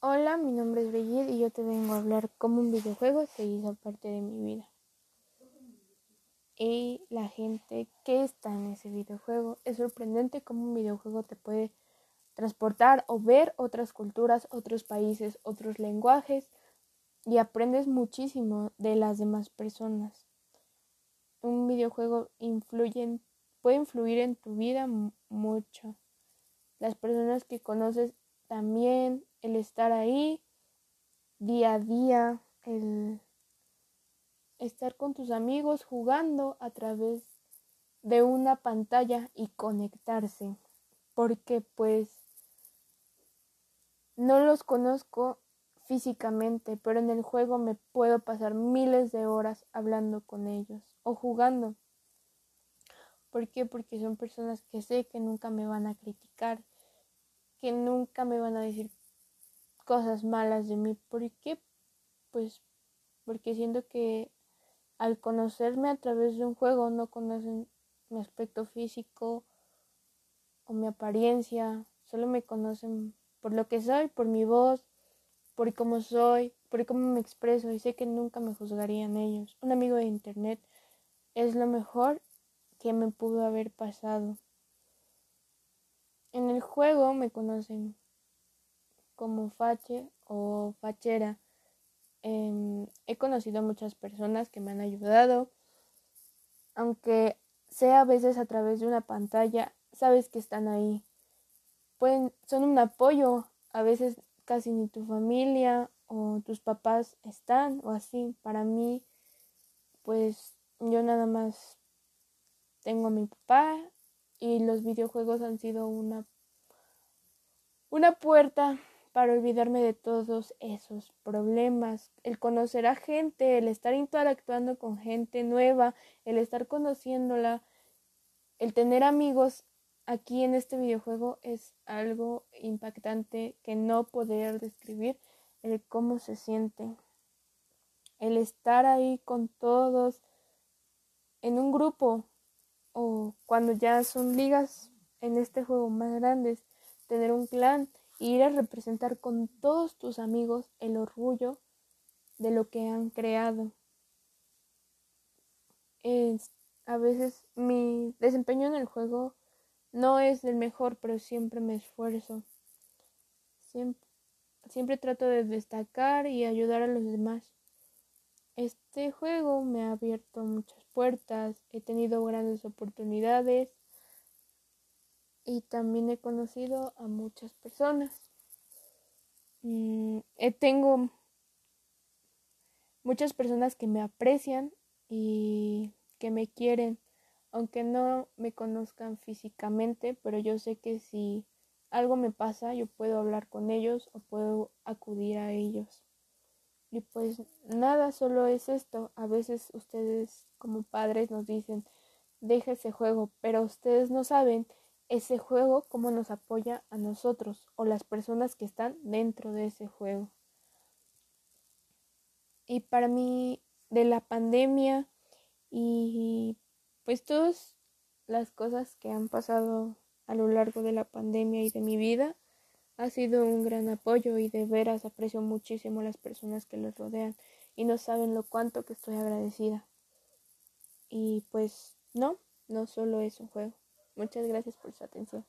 Hola, mi nombre es Brigitte y yo te vengo a hablar cómo un videojuego se hizo parte de mi vida. Y la gente que está en ese videojuego. Es sorprendente cómo un videojuego te puede transportar o ver otras culturas, otros países, otros lenguajes y aprendes muchísimo de las demás personas. Un videojuego influye puede influir en tu vida mucho. Las personas que conoces también, el estar ahí día a día, el estar con tus amigos jugando a través de una pantalla y conectarse, porque pues no los conozco físicamente, pero en el juego me puedo pasar miles de horas hablando con ellos o jugando. ¿Por qué? Porque son personas que sé que nunca me van a criticar, que nunca me van a decir cosas malas de mí. ¿Por qué? Pues porque siento que al conocerme a través de un juego no conocen mi aspecto físico o mi apariencia, solo me conocen por lo que soy, por mi voz, por cómo soy, por cómo me expreso y sé que nunca me juzgarían ellos. Un amigo de internet es lo mejor que me pudo haber pasado. En el juego me conocen como Fache o Fachera. Em, he conocido muchas personas que me han ayudado, aunque sea a veces a través de una pantalla, sabes que están ahí. Pueden, son un apoyo, a veces casi ni tu familia o tus papás están o así. Para mí, pues yo nada más tengo a mi papá y los videojuegos han sido una, una puerta para olvidarme de todos esos problemas, el conocer a gente, el estar interactuando con gente nueva, el estar conociéndola, el tener amigos aquí en este videojuego es algo impactante que no poder describir el cómo se siente. El estar ahí con todos en un grupo o cuando ya son ligas en este juego más grandes, tener un clan e ir a representar con todos tus amigos el orgullo de lo que han creado. Es, a veces mi desempeño en el juego no es el mejor, pero siempre me esfuerzo. Siempre, siempre trato de destacar y ayudar a los demás. Este juego me ha abierto muchas puertas, he tenido grandes oportunidades y también he conocido a muchas personas. Mm, tengo muchas personas que me aprecian y que me quieren, aunque no me conozcan físicamente, pero yo sé que si algo me pasa, yo puedo hablar con ellos o puedo acudir a ellos. Y pues nada, solo es esto. A veces ustedes como padres nos dicen, deja ese juego, pero ustedes no saben ese juego cómo nos apoya a nosotros o las personas que están dentro de ese juego. Y para mí, de la pandemia y pues todas las cosas que han pasado a lo largo de la pandemia y de mi vida, ha sido un gran apoyo y de veras aprecio muchísimo a las personas que los rodean y no saben lo cuánto que estoy agradecida. Y pues no, no solo es un juego. Muchas gracias por su atención.